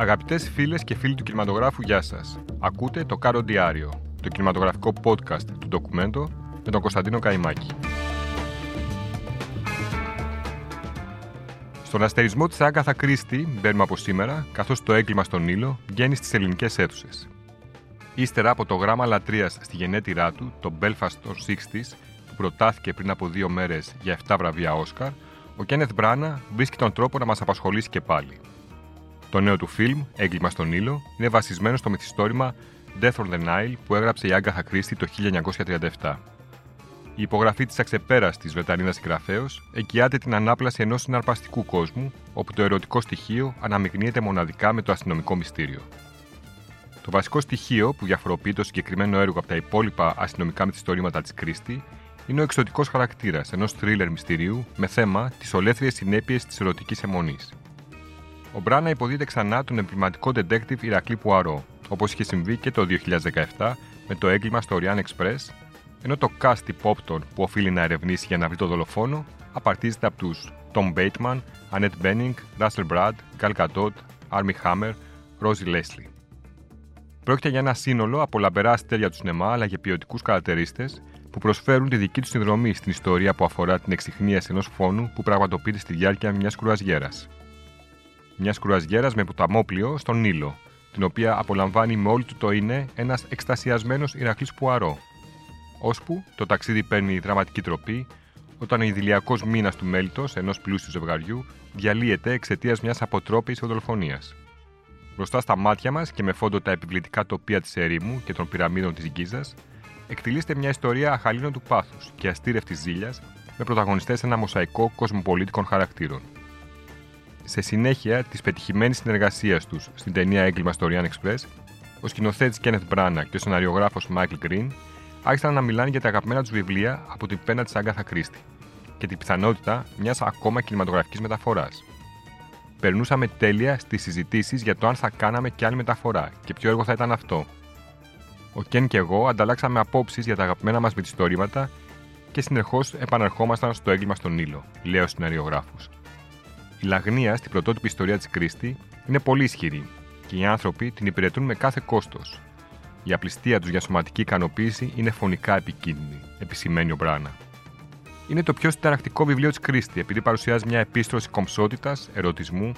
Αγαπητές φίλες και φίλοι του κινηματογράφου, γεια σας. Ακούτε το Κάρο Διάριο, το κινηματογραφικό podcast του ντοκουμέντο με τον Κωνσταντίνο Καϊμάκη. Στον αστερισμό της Άγκαθα Κρίστη μπαίνουμε από σήμερα, καθώς το έγκλημα στον ήλιο βγαίνει στις ελληνικές αίθουσες. Ύστερα από το γράμμα λατρείας στη γενέτειρά του, το Belfast των 60s, που προτάθηκε πριν από δύο μέρες για 7 βραβεία Όσκαρ, ο Κένεθ Μπράνα βρίσκει τον τρόπο να μας απασχολήσει και πάλι. Το νέο του φιλμ, Έγκλημα στον ήλιο, είναι βασισμένο στο μυθιστόρημα Death on the Nile που έγραψε η Άγκαθα Κρίστη το 1937. Η υπογραφή της αξεπέραστης Βρετανίδας συγγραφέως εγγυάται την ανάπλαση ενός συναρπαστικού κόσμου, όπου το ερωτικό στοιχείο αναμειγνύεται μοναδικά με το αστυνομικό μυστήριο. Το βασικό στοιχείο που διαφοροποιεί το συγκεκριμένο έργο από τα υπόλοιπα αστυνομικά μυθιστορήματα της Κρίστη είναι ο εξωτικός χαρακτήρας ενός θρίλερ μυστηρίου με θέμα τις ολέθριες συνέπειες της ερωτικής αιμονής. Ο Μπράνα υποδίδεται ξανά τον εμβληματικό detective Ηρακλή Πουαρό, όπως είχε συμβεί και το 2017 με το έγκλημα στο Orient Express, ενώ το cast υπόπτων που οφείλει να ερευνήσει για να βρει το δολοφόνο απαρτίζεται από τους Tom Bateman, Annette Bening, Russell Brad, Gal Gadot, Armie Hammer, Rosie Leslie. Πρόκειται για ένα σύνολο από λαμπερά αστέρια του σινεμά αλλά και ποιοτικούς καρατερίστε που προσφέρουν τη δική τους συνδρομή στην ιστορία που αφορά την εξυχνίαση ενός φόνου που πραγματοποιείται στη διάρκεια μιας κρουαζιέρας μιας κρουαζιέρας με ποταμόπλιο στον Νείλο, την οποία απολαμβάνει με όλη του το είναι ένας εκστασιασμένος Ηρακλής Πουαρό. Ώσπου το ταξίδι παίρνει δραματική τροπή όταν ο ιδηλιακός μήνας του μέλητο ενός πλούσιου ζευγαριού διαλύεται εξαιτίας μιας αποτρόπης δολοφονίας. Μπροστά στα μάτια μας και με φόντο τα επιβλητικά τοπία της ερήμου και των πυραμίδων της Γκίζας, εκτελείστε μια ιστορία αχαλήνων του πάθους και αστήρευτης ζήλιας με πρωταγωνιστές ένα μοσαϊκό κοσμοπολίτικων χαρακτήρων. Σε συνέχεια της πετυχημένης συνεργασίας τους στην ταινία Έγκλημα στο Orient Express, ο σκηνοθέτης Kenneth Branagh και ο σεναριογράφος Michael Green άρχισαν να μιλάνε για τα αγαπημένα τους βιβλία από την πένα της Άγκαθα Κρίστη και την πιθανότητα μιας ακόμα κινηματογραφικής μεταφοράς. Περνούσαμε τέλεια στις συζητήσεις για το αν θα κάναμε και άλλη μεταφορά και ποιο έργο θα ήταν αυτό. Ο Κεν και εγώ ανταλλάξαμε απόψεις για τα αγαπημένα μας μυθιστόρηματα και συνεχώς επαναρχόμασταν στο έγκλημα στον ήλιο, λέει ο σεναριογράφος. Η λαγνία στην πρωτότυπη ιστορία της Κρίστη είναι πολύ ισχυρή και οι άνθρωποι την υπηρετούν με κάθε κόστος. Η απληστία τους για σωματική ικανοποίηση είναι φωνικά επικίνδυνη, επισημαίνει ο Μπράνα. Είναι το πιο συνταρακτικό βιβλίο της Κρίστη επειδή παρουσιάζει μια επίστρωση κομψότητας, ερωτισμού,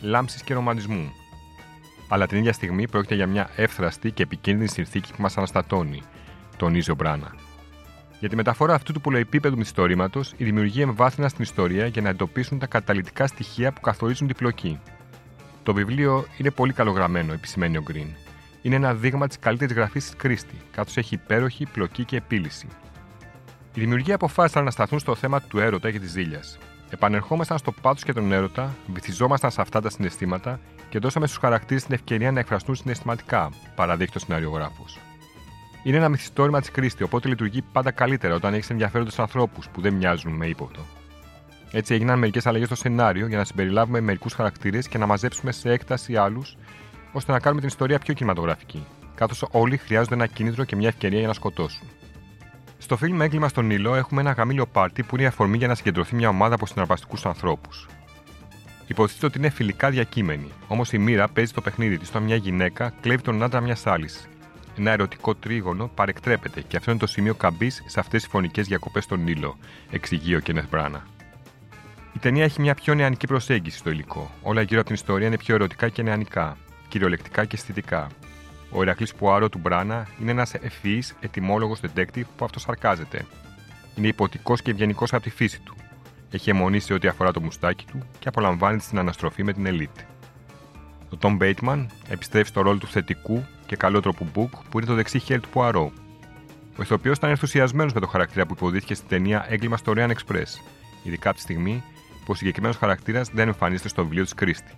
λάμψης και ρομαντισμού. Αλλά την ίδια στιγμή πρόκειται για μια εύθραστη και επικίνδυνη συνθήκη που μας αναστατώνει, τονίζει ο Μπράνα. Για τη μεταφορά αυτού του πολυεπίπεδου μυθιστορήματος, η δημιουργία εμβάθυνα στην ιστορία για να εντοπίσουν τα καταλητικά στοιχεία που καθορίζουν την πλοκή. Το βιβλίο είναι πολύ καλογραμμένο, επισημαίνει ο Γκριν. Είναι ένα δείγμα της καλύτερης γραφής της Κρίστη, καθώς έχει υπέροχη πλοκή και επίλυση. Οι δημιουργοί αποφάσισαν να σταθούν στο θέμα του έρωτα και της ζήλιας. Επανερχόμασταν στο πάθος και τον έρωτα, βυθιζόμασταν σε αυτά τα συναισθήματα και δώσαμε στους χαρακτήρες την ευκαιρία να εκφραστούν συναισθηματικά, παραδείχτει ο σεναριογράφο. Είναι ένα μυθιστόρημα της Κρίστη, οπότε λειτουργεί πάντα καλύτερα όταν έχεις ενδιαφέροντες ανθρώπους που δεν μοιάζουν με ύποπτο. Έτσι έγιναν μερικές αλλαγές στο σενάριο για να συμπεριλάβουμε μερικούς χαρακτήρες και να μαζέψουμε σε έκταση άλλους, ώστε να κάνουμε την ιστορία πιο κινηματογραφική, καθώς όλοι χρειάζονται ένα κίνητρο και μια ευκαιρία για να σκοτώσουν. Στο φιλμ Έγκλημα στον Νείλο έχουμε ένα γαμήλιο πάρτι που είναι η αφορμή για να συγκεντρωθεί μια ομάδα από συναρπαστικούς ανθρώπους. Υποτίθεται ότι είναι φιλικά διακείμενοι, όμως η μοίρα παίζει το παιχνίδι της όταν μια γυναίκα κλέβει τον άντρα μιας άλλης ένα ερωτικό τρίγωνο παρεκτρέπεται και αυτό είναι το σημείο καμπής σε αυτές τις φωνικές διακοπές στον Νείλο, εξηγεί ο Κένεθ Μπράνα. Η ταινία έχει μια πιο νεανική προσέγγιση στο υλικό. Όλα γύρω από την ιστορία είναι πιο ερωτικά και νεανικά, κυριολεκτικά και αισθητικά. Ο Ηρακλή Πουάρο του Μπράνα είναι ένας ευφυής, ετοιμόλογος detective που αυτοσαρκάζεται. Είναι υποτικός και ευγενικός από τη φύση του. Έχει αιμονή σε ό,τι αφορά το μουστάκι του και απολαμβάνει την αναστροφή με την ελίτ. Ο Τόμ Μπέιτμαν επιστρέφει στο ρόλο του θετικού και καλότροπου Μπουκ που είναι το δεξί χέρι του Πουαρό. Ο ηθοποιός ήταν ενθουσιασμένος με το χαρακτήρα που υποδίθηκε στην ταινία Έγκλημα στο Orient Express, ειδικά από τη στιγμή που ο συγκεκριμένος χαρακτήρας δεν εμφανίζεται στο βιβλίο της Κρίστη.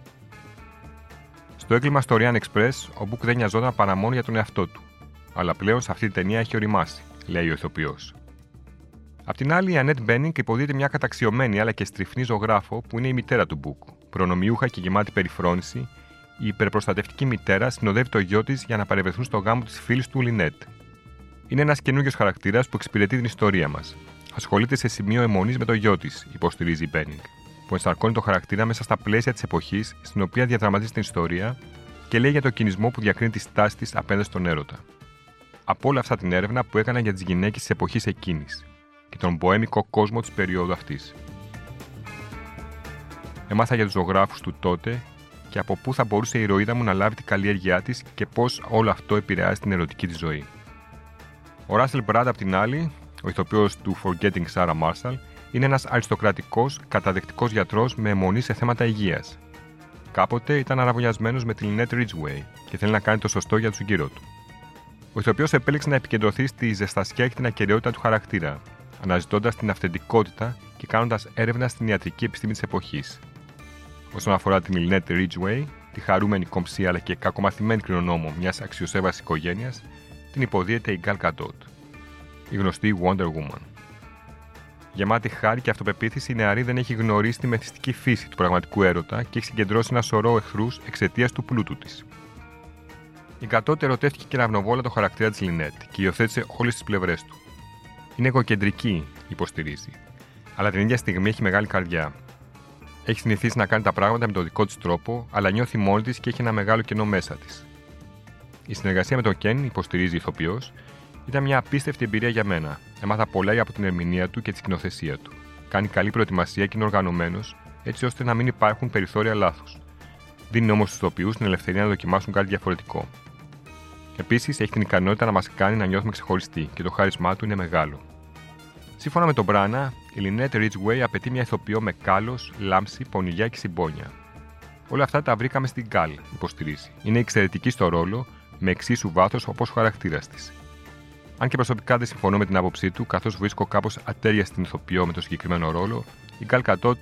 Στο έγκλημα στο Orient Express, ο Μπουκ δεν νοιαζόταν παρά μόνο για τον εαυτό του. Αλλά πλέον σε αυτή την ταινία έχει οριμάσει, λέει ο ηθοποιός. Απ' την άλλη, η Ανέτ Μπένινγκ υποδίεται μια καταξιωμένη αλλά και στριφνή ζωγράφο που είναι η μητέρα του Μπουκ, προνομιούχα και γεμάτη περιφρόνηση, η υπερπροστατευτική μητέρα συνοδεύει το γιο της για να παρευρεθούν στο γάμο της φίλης του Λινέτ. Είναι ένας καινούριος χαρακτήρας που εξυπηρετεί την ιστορία μας. Ασχολείται σε σημείο αιμονής με το γιο της, υποστηρίζει η Μπένινγκ, που ενσαρκώνει το χαρακτήρα μέσα στα πλαίσια της εποχής στην οποία διαδραματίζει την ιστορία, και λέει για το κινησμό που διακρίνει τη στάση της απέναντι στον έρωτα. Από όλα αυτά την έρευνα που έκανα για τις γυναίκες της εποχής εκείνης και τον ποέμικο κόσμο της περίοδου αυτής. Έμαθα για τους ζωγράφους του τότε και από πού θα μπορούσε η ηρωίδα μου να λάβει την καλλιέργειά της και πώς όλο αυτό επηρεάζει την ερωτική της ζωή. Ο Ράσελ Μπραντ, απ' την άλλη, ο ηθοποιός του Forgetting Sarah Marshall, είναι ένας αριστοκρατικός, καταδεκτικός γιατρός με αιμονή σε θέματα υγείας. Κάποτε ήταν αραβωνιασμένος με την Lynette Ridgeway και θέλει να κάνει το σωστό για του γύρω του. Ο ηθοποιός επέλεξε να επικεντρωθεί στη ζεστασιά και την ακαιρεότητα του χαρακτήρα, αναζητώντας την αυθεντικότητα και κάνοντας έρευνα στην ιατρική επιστήμη της εποχής. Όσον αφορά την Lynette Ridgeway, τη χαρούμενη κομψή αλλά και κακομαθημένη κληρονόμο μιας αξιοσέβαστη οικογένειας, την υποδίεται η Gal Gadot, η γνωστή Wonder Woman. Γεμάτη χάρη και αυτοπεποίθηση, η νεαρή δεν έχει γνωρίσει τη μεθυστική φύση του πραγματικού έρωτα και έχει συγκεντρώσει ένα σωρό εχθρούς εξαιτίας του πλούτου της. Η Κατώτε ερωτεύτηκε και ραυνοβόλα το χαρακτήρα της Λινέτ και υιοθέτησε όλες τις πλευρές του. Είναι εγωκεντρική, υποστηρίζει, αλλά την ίδια στιγμή έχει μεγάλη καρδιά. Έχει συνηθίσει να κάνει τα πράγματα με τον δικό της τρόπο, αλλά νιώθει μόνη της και έχει ένα μεγάλο κενό μέσα της. Η συνεργασία με τον Κεν, υποστηρίζει η ηθοποιός, ήταν μια απίστευτη εμπειρία για μένα. Έμαθα πολλά από την ερμηνεία του και τη σκηνοθεσία του. Κάνει καλή προετοιμασία και είναι οργανωμένος, έτσι ώστε να μην υπάρχουν περιθώρια λάθους. Δίνει όμως στους ηθοποιούς την ελευθερία να δοκιμάσουν κάτι διαφορετικό. Επίσης, έχει την ικανότητα να μας κάνει να νιώθουμε ξεχωριστοί και το χάρισμά του είναι μεγάλο. Σύμφωνα με τον Μπράνα, η Λινέτ Ridgeway απαιτεί μια ηθοποιό με κάλος, λάμψη, πονηριά και συμπόνια. Όλα αυτά τα βρήκαμε στην Γκάλ, υποστηρίζει. Είναι εξαιρετική στο ρόλο, με εξίσου βάθος όπως ο χαρακτήρας της. Αν και προσωπικά δεν συμφωνώ με την άποψή του, καθώς βρίσκω κάπως ατέρια στην ηθοποιό με το συγκεκριμένο ρόλο, η Γκάλ Κατότ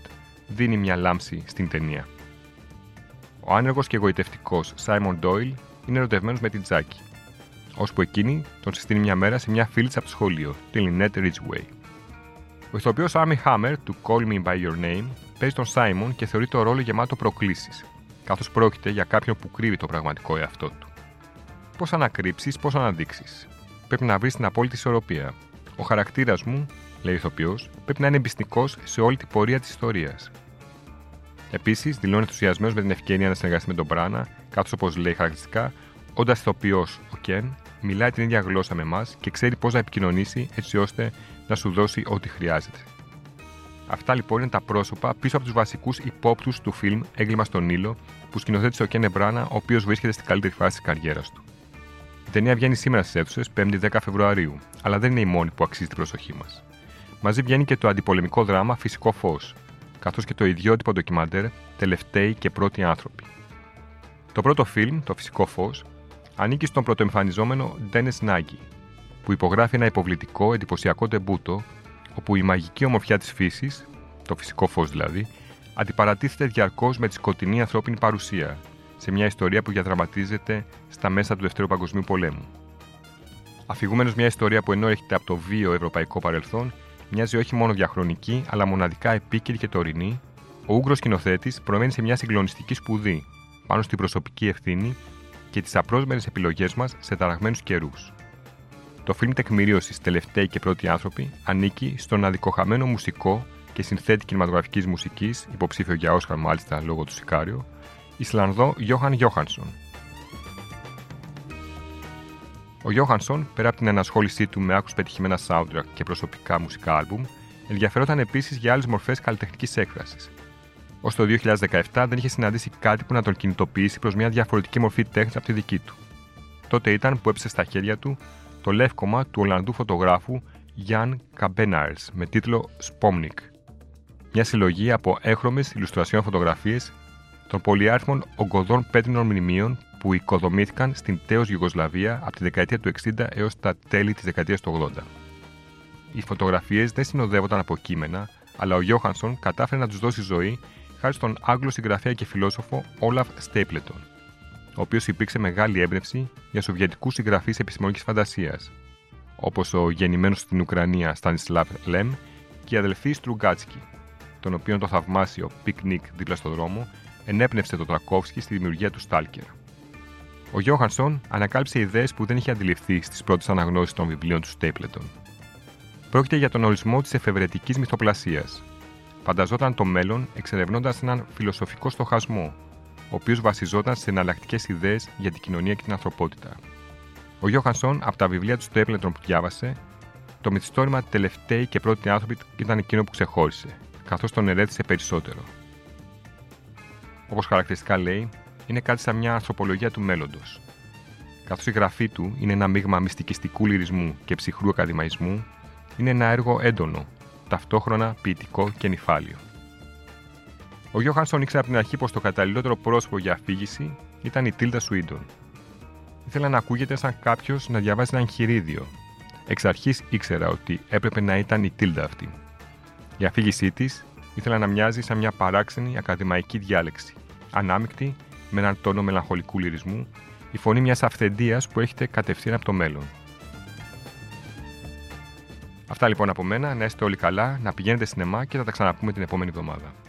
δίνει μια λάμψη στην ταινία. Ο άνεργος και εγωιτευτικός Σάιμον Ντόιλ είναι ερωτευμένος με την Τζάκη, ώσπου εκείνη τον συστήνει μια μέρα σε μια φίλη από το σχολείο, την Λινέτ Ridgeway. Ο ηθοποιός Army Hammer του Call Me By Your Name παίζει τον Σάιμον και θεωρεί το ρόλο γεμάτο προκλήσεις, καθώς πρόκειται για κάποιον που κρύβει το πραγματικό εαυτό του. Πώς ανακρύψεις, πώς αναδείξεις; Πρέπει να βρεις την απόλυτη ισορροπία. Ο χαρακτήρας μου, λέει ο ηθοποιός, πρέπει να είναι εμπιστικός σε όλη την πορεία της ιστορίας. Επίσης, δηλώνει ενθουσιασμένο με την ευκαιρία να συνεργαστεί με τον Μπράνα, καθώς όπως λέει χαρακτηριστικά, όντας ηθοποιός ο Κεν, μιλάει την ίδια γλώσσα με εμάς και ξέρει πώς να επικοινωνήσει έτσι ώστε να σου δώσει ό,τι χρειάζεται. Αυτά λοιπόν είναι τα πρόσωπα πίσω από τους βασικούς υπόπτους του φιλμ Έγκλημα στον Νείλο που σκηνοθέτησε ο Κένε Μπράνα, ο οποίος βρίσκεται στην καλύτερη φάση της καριέρας του. Η ταινία βγαίνει σήμερα στις αίθουσες 5η 10 Φεβρουαρίου, αλλά δεν είναι η μόνη που αξίζει την προσοχή μας. Μαζί βγαίνει και το αντιπολεμικό δράμα Φυσικό Φως, καθώς και το ιδιότυπο ντοκιμαντέρ Τελευταίοι και Πρώτοι Άνθρωποι. Το πρώτο φιλμ, Το Φυσικό Φως, ανήκει στον πρωτοεμφανιζόμενο Ντένε Νάγκη, που υπογράφει ένα υποβλητικό εντυπωσιακό τεμπούτο, όπου η μαγική ομορφιά της φύσης, το φυσικό φως δηλαδή, αντιπαρατίθεται διαρκώς με τη σκοτεινή ανθρώπινη παρουσία, σε μια ιστορία που διαδραματίζεται στα μέσα του Δευτέρου Παγκοσμίου Πολέμου. Αφηγούμενος μια ιστορία που ενώ έρχεται από το βίο ευρωπαϊκό παρελθόν, μοιάζει όχι μόνο διαχρονική, αλλά μοναδικά επίκαιρη και τωρινή, ο Ούγγρος σκηνοθέτης προμένει σε μια συγκλονιστική σπουδή πάνω στην προσωπική ευθύνη και τις απρόσμενε επιλογές μας σε ταραγμένους καιρούς. Το φιλμ τεκμηρίωσης Τελευταίοι και Πρώτοι Άνθρωποι ανήκει στον αδικοχαμένο μουσικό και συνθέτη κινηματογραφικής μουσικής, υποψήφιο για Όσχαρ μάλιστα λόγω του Σικάριο, Ισλανδό Γιώχαν Γιώχανσον. Ο Γιώχανσον, πέρα από την ενασχόλησή του με άκου πετυχημένα soundtrack και προσωπικά μουσικά άλμπουμ, ενδιαφερόταν επίσης για άλλες μορφές καλλιτεχνικής έκφρασης. Ω το 2017 δεν είχε συναντήσει κάτι που να τον κινητοποιήσει προς μια διαφορετική μορφή τέχνης από τη δική του. Τότε ήταν που έψε στα χέρια του το λεύκομα του Ολλανδού φωτογράφου Jan Καμπέναρς με τίτλο Spomnik. Μια συλλογή από έχρωμες ηλουστρασιών φωτογραφίες των πολυάριθμων ογκωδών πέτρινων μνημείων που οικοδομήθηκαν στην τέος Ιουγκοσλαβία από τη δεκαετία του 60 έως τα τέλη της δεκαετίας του 80. Οι φωτογραφίες δεν συνοδεύονταν από κείμενα, αλλά ο Γιώχανσον κατάφερε να τους δώσει ζωή χάρη στον Άγγλο συγγραφέα και φιλόσοφο Όλαφ Στέιπλετον, ο οποίος υπήρξε μεγάλη έμπνευση για σοβιετικούς συγγραφείς επιστημονικής φαντασίας, όπως ο γεννημένος στην Ουκρανία Στανισλάβ Λεμ και οι αδελφοί Στρουγκάτσκι, των οποίων το θαυμάσιο πικνίκ δίπλα στο δρόμο ενέπνευσε τον Ταρκόφσκι στη δημιουργία του Στάλκερ. Ο Γιόχανσον ανακάλυψε ιδέες που δεν είχε αντιληφθεί στις πρώτες αναγνώσεις των βιβλίων του Στέιπλντον. Πρόκειται για τον ορισμό της εφευρετικής μυθοπλασίας. Φανταζόταν το μέλλον εξερευνώντας έναν φιλοσοφικό στοχασμό, ο οποίος βασιζόταν σε εναλλακτικές ιδέες για την κοινωνία και την ανθρωπότητα. Ο Γιώχανσον, από τα βιβλία του Στέπλετρον που διάβασε, το μυθιστόρημα Τελευταίοι και πρώτοι άνθρωποι ήταν εκείνο που ξεχώρισε, καθώς τον ερέτησε περισσότερο. Όπως χαρακτηριστικά λέει, είναι κάτι σαν μια ανθρωπολογία του μέλλοντος. Καθώς η γραφή του είναι ένα μείγμα μυστικιστικού λυρισμού και ψυχρού ακαδημαϊσμού, είναι ένα έργο έντονο, ταυτόχρονα ποιητικό και νυφάλιο. Ο Γιώχανσον ήξερε από την αρχή πως το καταλληλότερο πρόσωπο για αφήγηση ήταν η Τίλτα Σουίντον. Ήθελα να ακούγεται σαν κάποιος να διαβάζει ένα εγχειρίδιο. Εξ αρχής ήξερα ότι έπρεπε να ήταν η Τίλτα αυτή. Η αφήγησή της ήθελα να μοιάζει σαν μια παράξενη ακαδημαϊκή διάλεξη, ανάμεικτη με έναν τόνο μελαγχολικού λυρισμού, η φωνή μιας αυθεντίας που έχετε κατευθείαν από το μέλλον. Αυτά λοιπόν από μένα, να είστε όλοι καλά, να πηγαίνετε σινεμά και θα τα ξαναπούμε την επόμενη εβδομάδα.